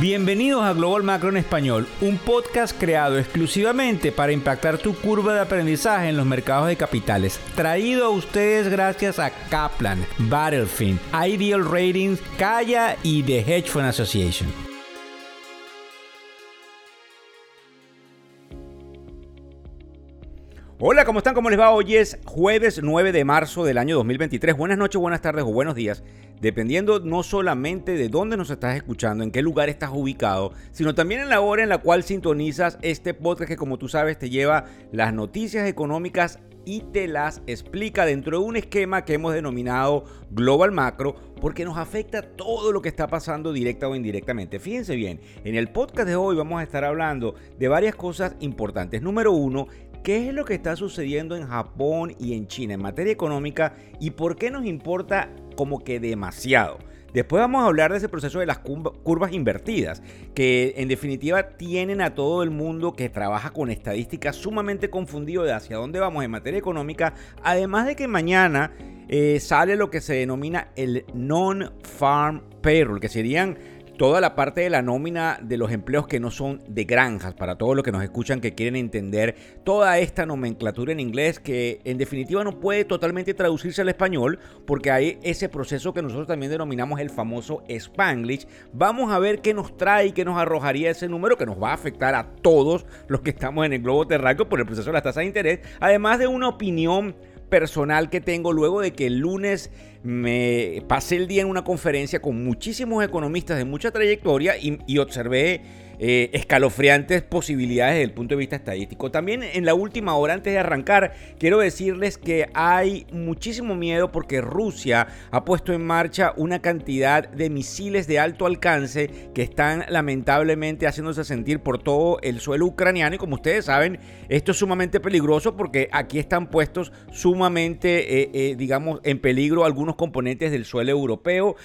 Bienvenidos a Global Macro en Español, un podcast creado exclusivamente para impactar tu curva de aprendizaje en los mercados de capitales. Traído a ustedes gracias a Kaplan, Battlefield, Ideal Ratings, Kaya y The Hedge Fund Association. Hola, ¿cómo están? ¿Cómo les va? Hoy es jueves 9 de marzo del año 2023. Buenas noches, buenas tardes o buenos días dependiendo no solamente de dónde nos estás escuchando, en qué lugar estás ubicado, sino también en la hora en la cual sintonizas este podcast que como tú sabes te lleva las noticias económicas y te las explica dentro de un esquema que hemos denominado Global Macro porque nos afecta todo lo que está pasando directa o indirectamente. Fíjense bien, en el podcast de hoy vamos a estar hablando de varias cosas importantes. Número uno, ¿qué es lo que está sucediendo en Japón y en China en materia económica y por qué nos importa como que demasiado. Después vamos a hablar de ese proceso de las curvas invertidas, que en definitiva tienen a todo el mundo que trabaja con estadísticas sumamente confundido de hacia dónde vamos en materia económica, además de que mañana eh, sale lo que se denomina el non-farm payroll, que serían toda la parte de la nómina de los empleos que no son de granjas, para todos los que nos escuchan que quieren entender toda esta nomenclatura en inglés que en definitiva no puede totalmente traducirse al español porque hay ese proceso que nosotros también denominamos el famoso Spanglish. Vamos a ver qué nos trae y qué nos arrojaría ese número que nos va a afectar a todos los que estamos en el globo terráqueo por el proceso de las tasas de interés, además de una opinión personal que tengo luego de que el lunes me pasé el día en una conferencia con muchísimos economistas de mucha trayectoria y, observé eh, escalofriantes posibilidades desde el punto de vista estadístico. También en la última hora, antes de arrancar, quiero decirles que hay muchísimo miedo porque Rusia ha puesto en marcha una cantidad de misiles de alto alcance que están lamentablemente haciéndose sentir por todo el suelo ucraniano y como ustedes saben, esto es sumamente peligroso porque aquí están puestos sumamente, eh, eh, digamos, en peligro algunos componentes del suelo europeo.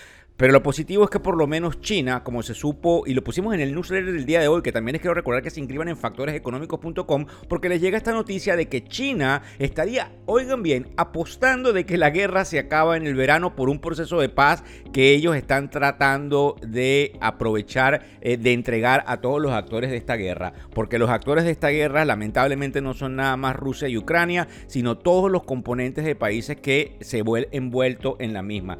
Pero lo positivo es que por lo menos China, como se supo, y lo pusimos en el newsletter del día de hoy, que también les quiero recordar que se inscriban en factoreseconómicos.com, porque les llega esta noticia de que China estaría, oigan bien, apostando de que la guerra se acaba en el verano por un proceso de paz que ellos están tratando de aprovechar, eh, de entregar a todos los actores de esta guerra. Porque los actores de esta guerra lamentablemente no son nada más Rusia y Ucrania, sino todos los componentes de países que se vuelven envueltos en la misma.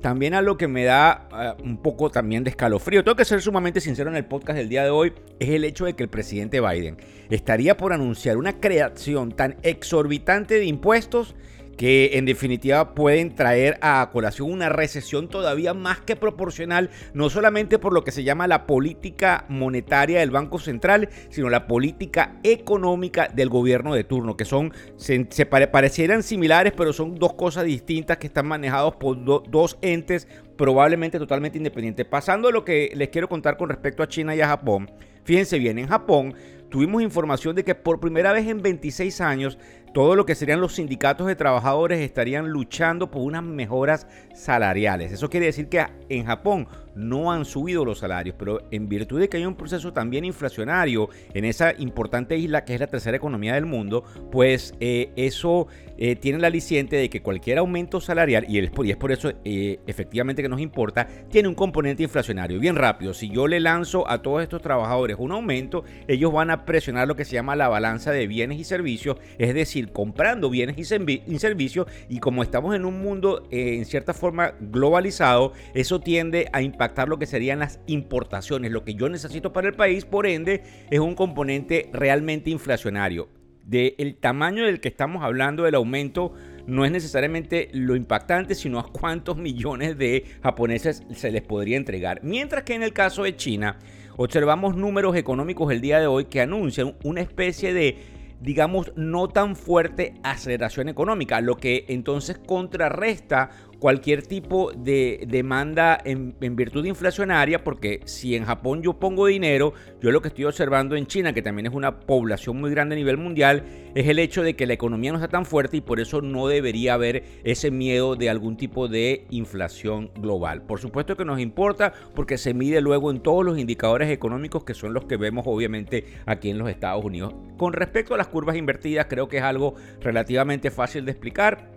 También a lo que me da ah, un poco también de escalofrío, tengo que ser sumamente sincero en el podcast del día de hoy, es el hecho de que el presidente Biden estaría por anunciar una creación tan exorbitante de impuestos que en definitiva pueden traer a colación una recesión todavía más que proporcional, no solamente por lo que se llama la política monetaria del Banco Central, sino la política económica del gobierno de turno, que son, se, parecieran similares, pero son dos cosas distintas que están manejados por dos entes probablemente totalmente independientes. Pasando a lo que les quiero contar con respecto a China y a Japón, fíjense bien, en Japón tuvimos información de que por primera vez en 26 años todo lo que serían los sindicatos de trabajadores estarían luchando por unas mejoras salariales. Eso quiere decir que en Japón no han subido los salarios, pero en virtud de que hay un proceso también inflacionario en esa importante isla que es la tercera economía del mundo, pues eh, eso eh, tiene la aliciente de que cualquier aumento salarial, y es por, eso eh, efectivamente que nos importa, tiene un componente inflacionario. Bien rápido, si yo le lanzo a todos estos trabajadores un aumento, ellos van a presionar lo que se llama la balanza de bienes y servicios, es decir, comprando bienes y, servicios, y como estamos en un mundo en cierta forma globalizado, eso tiende a impactar lo que serían las importaciones, lo que yo necesito para el país, por ende, es un componente realmente inflacionario. Del tamaño del que estamos hablando del aumento no es necesariamente lo impactante, sino a cuántos millones de japoneses se les podría entregar. Mientras que en el caso de China, observamos números económicos el día de hoy que anuncian una especie de digamos, no tan fuerte aceleración económica, lo que entonces contrarresta cualquier tipo de demanda en, virtud inflacionaria, porque si en Japón yo pongo dinero, yo lo que estoy observando en China, que también es una población muy grande a nivel mundial, es el hecho de que la economía no está tan fuerte y por eso no debería haber ese miedo de algún tipo de inflación global. Por supuesto que nos importa porque se mide luego en todos los indicadores económicos que son los que vemos obviamente aquí en los Estados Unidos. Con respecto a las curvas invertidas, creo que es algo relativamente fácil de explicar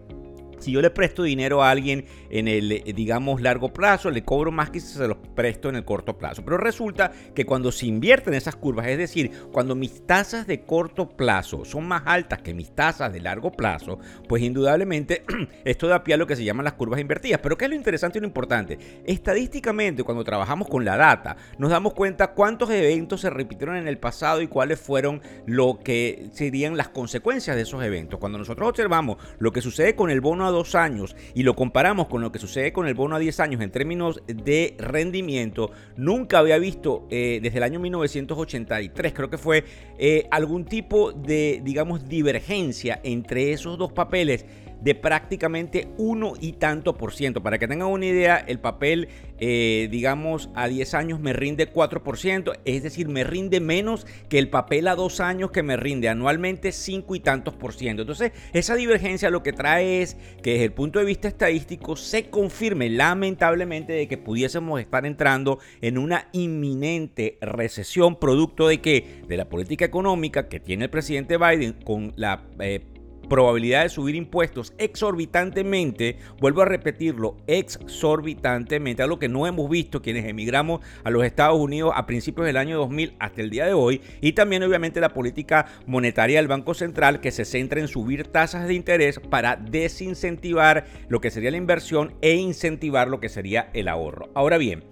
si yo le presto dinero a alguien en el, eh, digamos, largo plazo, le cobro más que si se los presto en el corto plazo. Pero resulta que cuando se invierten esas curvas, es decir, cuando mis tasas de corto plazo son más altas que mis tasas de largo plazo, pues indudablemente esto da pie a lo que se llaman las curvas invertidas. Pero ¿qué es lo interesante y lo importante? Estadísticamente, cuando trabajamos con la data, nos damos cuenta cuántos eventos se repitieron en el pasado y cuáles fueron lo que serían las consecuencias de esos eventos. Cuando nosotros observamos lo que sucede con el bono dos años y lo comparamos con lo que sucede con el bono a 10 años en términos de rendimiento, nunca había visto eh, desde el año 1983, creo que fue eh, algún tipo de, digamos, divergencia entre esos dos papeles de prácticamente uno y tanto por ciento. Para que tengan una idea, el papel, eh, digamos, a 10 años me rinde 4%, es decir, me rinde menos que el papel a 2 años que me rinde anualmente 5 y tantos por ciento. Entonces, esa divergencia lo que trae es que desde el punto de vista estadístico se confirme lamentablemente de que pudiésemos estar entrando en una inminente recesión producto de que de la política económica que tiene el presidente Biden con la eh, probabilidad de subir impuestos exorbitantemente, vuelvo a repetirlo, exorbitantemente, algo que no hemos visto quienes emigramos a los Estados Unidos a principios del año 2000 hasta el día de hoy, y también obviamente la política monetaria del Banco Central que se centra en subir tasas de interés para desincentivar lo que sería la inversión e incentivar lo que sería el ahorro. Ahora bien,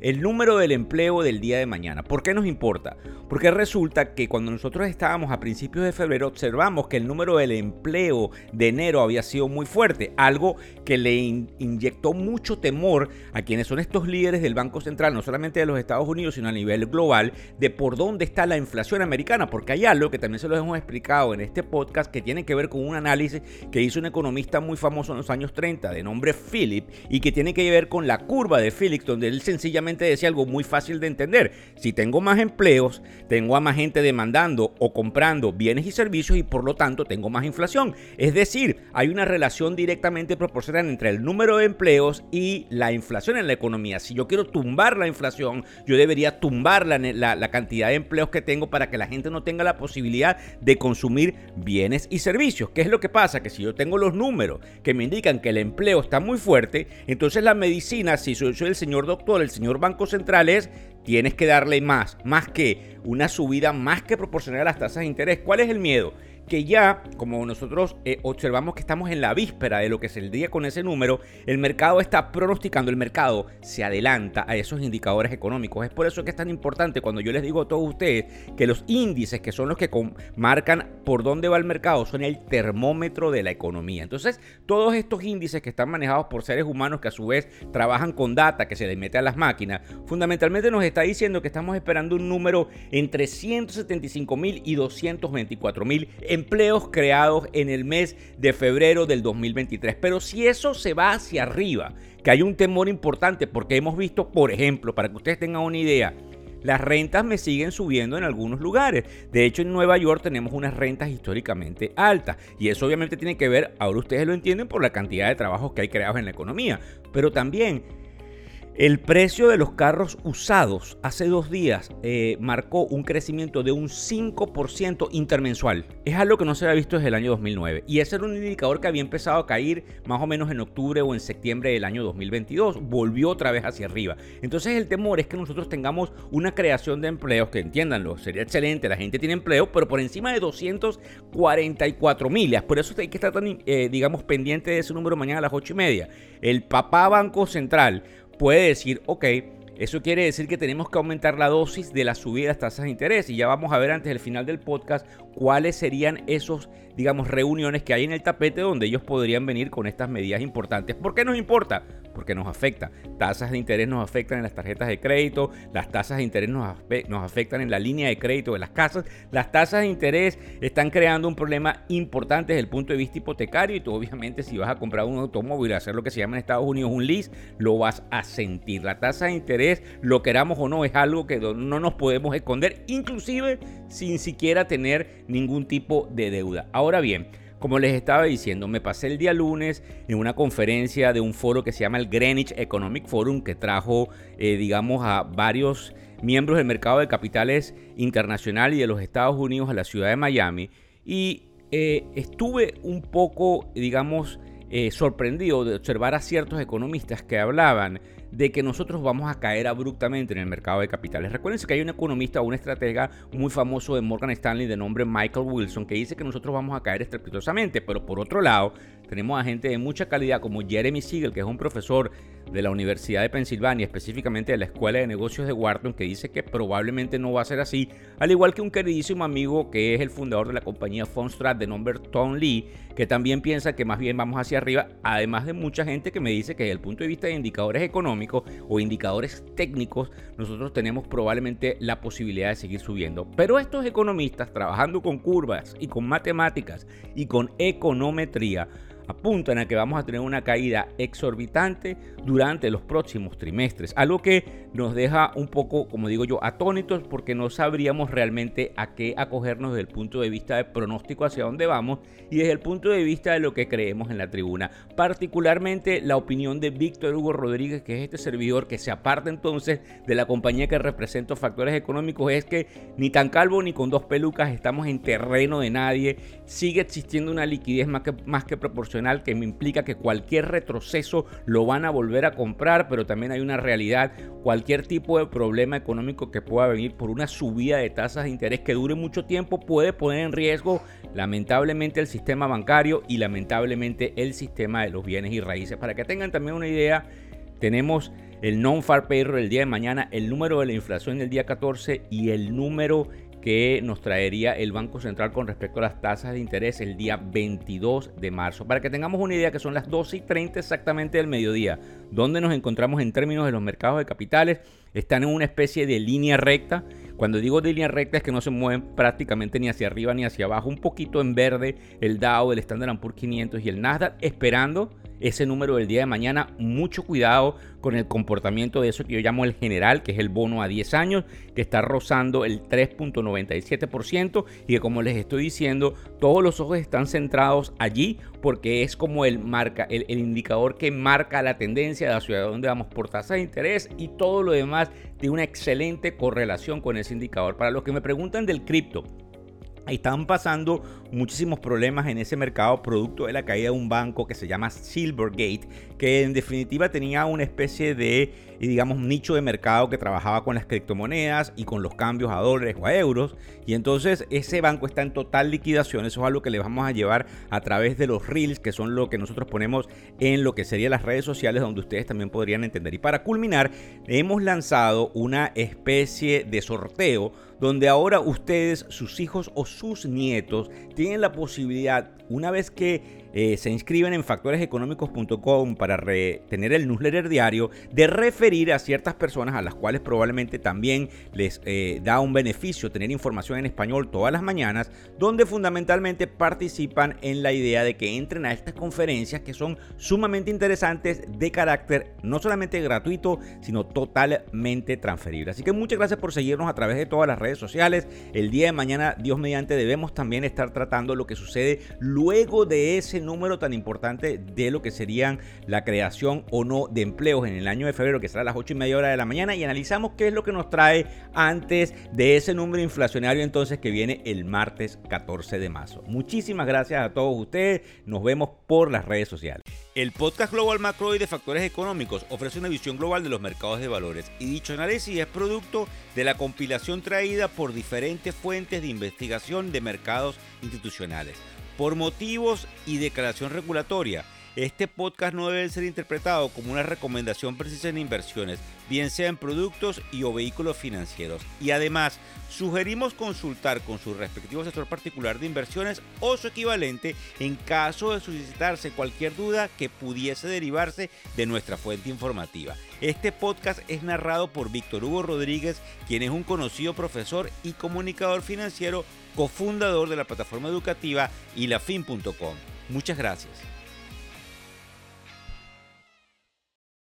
el número del empleo del día de mañana. ¿Por qué nos importa? Porque resulta que cuando nosotros estábamos a principios de febrero observamos que el número del empleo de enero había sido muy fuerte, algo que le inyectó mucho temor a quienes son estos líderes del Banco Central, no solamente de los Estados Unidos, sino a nivel global, de por dónde está la inflación americana, porque hay algo que también se lo hemos explicado en este podcast que tiene que ver con un análisis que hizo un economista muy famoso en los años 30 de nombre Philip y que tiene que ver con la curva de Phillips, donde él sencillamente decía algo muy fácil de entender. Si tengo más empleos, tengo a más gente demandando o comprando bienes y servicios y por lo tanto tengo más inflación. Es decir, hay una relación directamente proporcional entre el número de empleos y la inflación en la economía. Si yo quiero tumbar la inflación, yo debería tumbar la, la cantidad de empleos que tengo para que la gente no tenga la posibilidad de consumir bienes y servicios. ¿Qué es lo que pasa? Que si yo tengo los números que me indican que el empleo está muy fuerte, entonces la medicina, si soy, soy el señor doctor, el señor banco central es tienes que darle más, más que una subida más que proporcional a las tasas de interés. ¿Cuál es el miedo? Que ya, como nosotros eh, observamos que estamos en la víspera de lo que es el día con ese número, el mercado está pronosticando, el mercado se adelanta a esos indicadores económicos. Es por eso que es tan importante cuando yo les digo a todos ustedes que los índices, que son los que marcan por dónde va el mercado, son el termómetro de la economía. Entonces, todos estos índices que están manejados por seres humanos que a su vez trabajan con data que se les mete a las máquinas, fundamentalmente nos está diciendo que estamos esperando un número entre 175 mil y 224 mil empleos creados en el mes de febrero del 2023. Pero si eso se va hacia arriba, que hay un temor importante, porque hemos visto, por ejemplo, para que ustedes tengan una idea, las rentas me siguen subiendo en algunos lugares. De hecho, en Nueva York tenemos unas rentas históricamente altas. Y eso obviamente tiene que ver, ahora ustedes lo entienden, por la cantidad de trabajos que hay creados en la economía. Pero también el precio de los carros usados hace dos días eh, marcó un crecimiento de un 5% intermensual. Es algo que no se había visto desde el año 2009. Y ese era un indicador que había empezado a caer más o menos en octubre o en septiembre del año 2022. Volvió otra vez hacia arriba. Entonces el temor es que nosotros tengamos una creación de empleos, que entiéndanlo, sería excelente, la gente tiene empleo, pero por encima de 244 millas. Por eso hay que estar tan, eh, digamos, pendiente de ese número mañana a las 8 y media. El papá Banco Central puede decir, ok, eso quiere decir que tenemos que aumentar la dosis de las subidas tasas de interés y ya vamos a ver antes del final del podcast cuáles serían esos, digamos, reuniones que hay en el tapete donde ellos podrían venir con estas medidas importantes. ¿Por qué nos importa? Porque nos afecta. Tasas de interés nos afectan en las tarjetas de crédito, las tasas de interés nos, afectan en la línea de crédito de las casas. Las tasas de interés están creando un problema importante desde el punto de vista hipotecario y tú obviamente si vas a comprar un automóvil, hacer lo que se llama en Estados Unidos un lease, lo vas a sentir. La tasa de interés, lo queramos o no, es algo que no nos podemos esconder, inclusive sin siquiera tener ningún tipo de deuda. Ahora bien, como les estaba diciendo, me pasé el día lunes en una conferencia de un foro que se llama el Greenwich Economic Forum, que trajo, eh, digamos, a varios miembros del mercado de capitales internacional y de los Estados Unidos a la ciudad de Miami. Y eh, estuve un poco, digamos, eh, sorprendido de observar a ciertos economistas que hablaban de que nosotros vamos a caer abruptamente en el mercado de capitales. Recuerden que hay un economista o un estratega muy famoso de Morgan Stanley de nombre Michael Wilson que dice que nosotros vamos a caer estrepitosamente, pero por otro lado tenemos a gente de mucha calidad como Jeremy Siegel, que es un profesor de la Universidad de Pensilvania, específicamente de la Escuela de Negocios de Wharton, que dice que probablemente no va a ser así, al igual que un queridísimo amigo que es el fundador de la compañía Fundstrat de nombre Tom Lee, que también piensa que más bien vamos hacia arriba, además de mucha gente que me dice que desde el punto de vista de indicadores económicos o indicadores técnicos, nosotros tenemos probablemente la posibilidad de seguir subiendo. Pero estos economistas trabajando con curvas y con matemáticas y con econometría, apuntan a que vamos a tener una caída exorbitante durante los próximos trimestres, algo que nos deja un poco, como digo yo, atónitos porque no sabríamos realmente a qué acogernos desde el punto de vista de pronóstico hacia dónde vamos y desde el punto de vista de lo que creemos en la tribuna. Particularmente la opinión de Víctor Hugo Rodríguez, que es este servidor que se aparta entonces de la compañía que representa factores económicos, es que ni tan calvo ni con dos pelucas estamos en terreno de nadie, sigue existiendo una liquidez más que, más que proporcional que me implica que cualquier retroceso lo van a volver a comprar, pero también hay una realidad, cualquier tipo de problema económico que pueda venir por una subida de tasas de interés que dure mucho tiempo puede poner en riesgo lamentablemente el sistema bancario y lamentablemente el sistema de los bienes y raíces. Para que tengan también una idea, tenemos el non-far payroll el día de mañana, el número de la inflación el día 14 y el número que nos traería el Banco Central con respecto a las tasas de interés el día 22 de marzo. Para que tengamos una idea que son las 12 y 30 exactamente del mediodía, donde nos encontramos en términos de los mercados de capitales, están en una especie de línea recta. Cuando digo de línea recta es que no se mueven prácticamente ni hacia arriba ni hacia abajo, un poquito en verde el Dow, el Standard Poor's 500 y el Nasdaq, esperando ese número del día de mañana. Mucho cuidado con el comportamiento de eso que yo llamo el general, que es el bono a 10 años, que está rozando el 3.97% y que como les estoy diciendo, todos los ojos están centrados allí porque es como el, marca, el, el indicador que marca la tendencia de la ciudad donde vamos por tasa de interés y todo lo demás tiene una excelente correlación con ese indicador. Para los que me preguntan del cripto, están pasando muchísimos problemas en ese mercado producto de la caída de un banco que se llama Silvergate, que en definitiva tenía una especie de, digamos, nicho de mercado que trabajaba con las criptomonedas y con los cambios a dólares o a euros. Y entonces ese banco está en total liquidación. Eso es algo que le vamos a llevar a través de los reels, que son lo que nosotros ponemos en lo que serían las redes sociales, donde ustedes también podrían entender. Y para culminar, hemos lanzado una especie de sorteo donde ahora ustedes, sus hijos o sus nietos tienen la posibilidad, una vez que eh, se inscriben en factoreseconómicos.com para tener el newsletter diario, de referir a ciertas personas a las cuales probablemente también les eh, da un beneficio tener información en español todas las mañanas, donde fundamentalmente participan en la idea de que entren a estas conferencias que son sumamente interesantes de carácter no solamente gratuito, sino totalmente transferible. Así que muchas gracias por seguirnos a través de todas las redes sociales. El día de mañana, Dios mediante, debemos también estar tratando lo que sucede luego de ese número tan importante de lo que serían la creación o no de empleos en el año de febrero, que será a las 8 y media hora de la mañana, y analizamos qué es lo que nos trae antes de ese número inflacionario entonces que viene el martes 14 de marzo. Muchísimas gracias a todos ustedes, nos vemos por las redes sociales. El podcast Global Macro y de Factores Económicos ofrece una visión global de los mercados de valores y dicho análisis es producto de la compilación traída por diferentes fuentes de investigación de mercados institucionales por motivos y declaración regulatoria. Este podcast no debe ser interpretado como una recomendación precisa en inversiones, bien sea en productos y o vehículos financieros. Y además, sugerimos consultar con su respectivo sector particular de inversiones o su equivalente en caso de suscitarse cualquier duda que pudiese derivarse de nuestra fuente informativa. Este podcast es narrado por Víctor Hugo Rodríguez, quien es un conocido profesor y comunicador financiero cofundador de la plataforma educativa ilafin.com. Muchas gracias.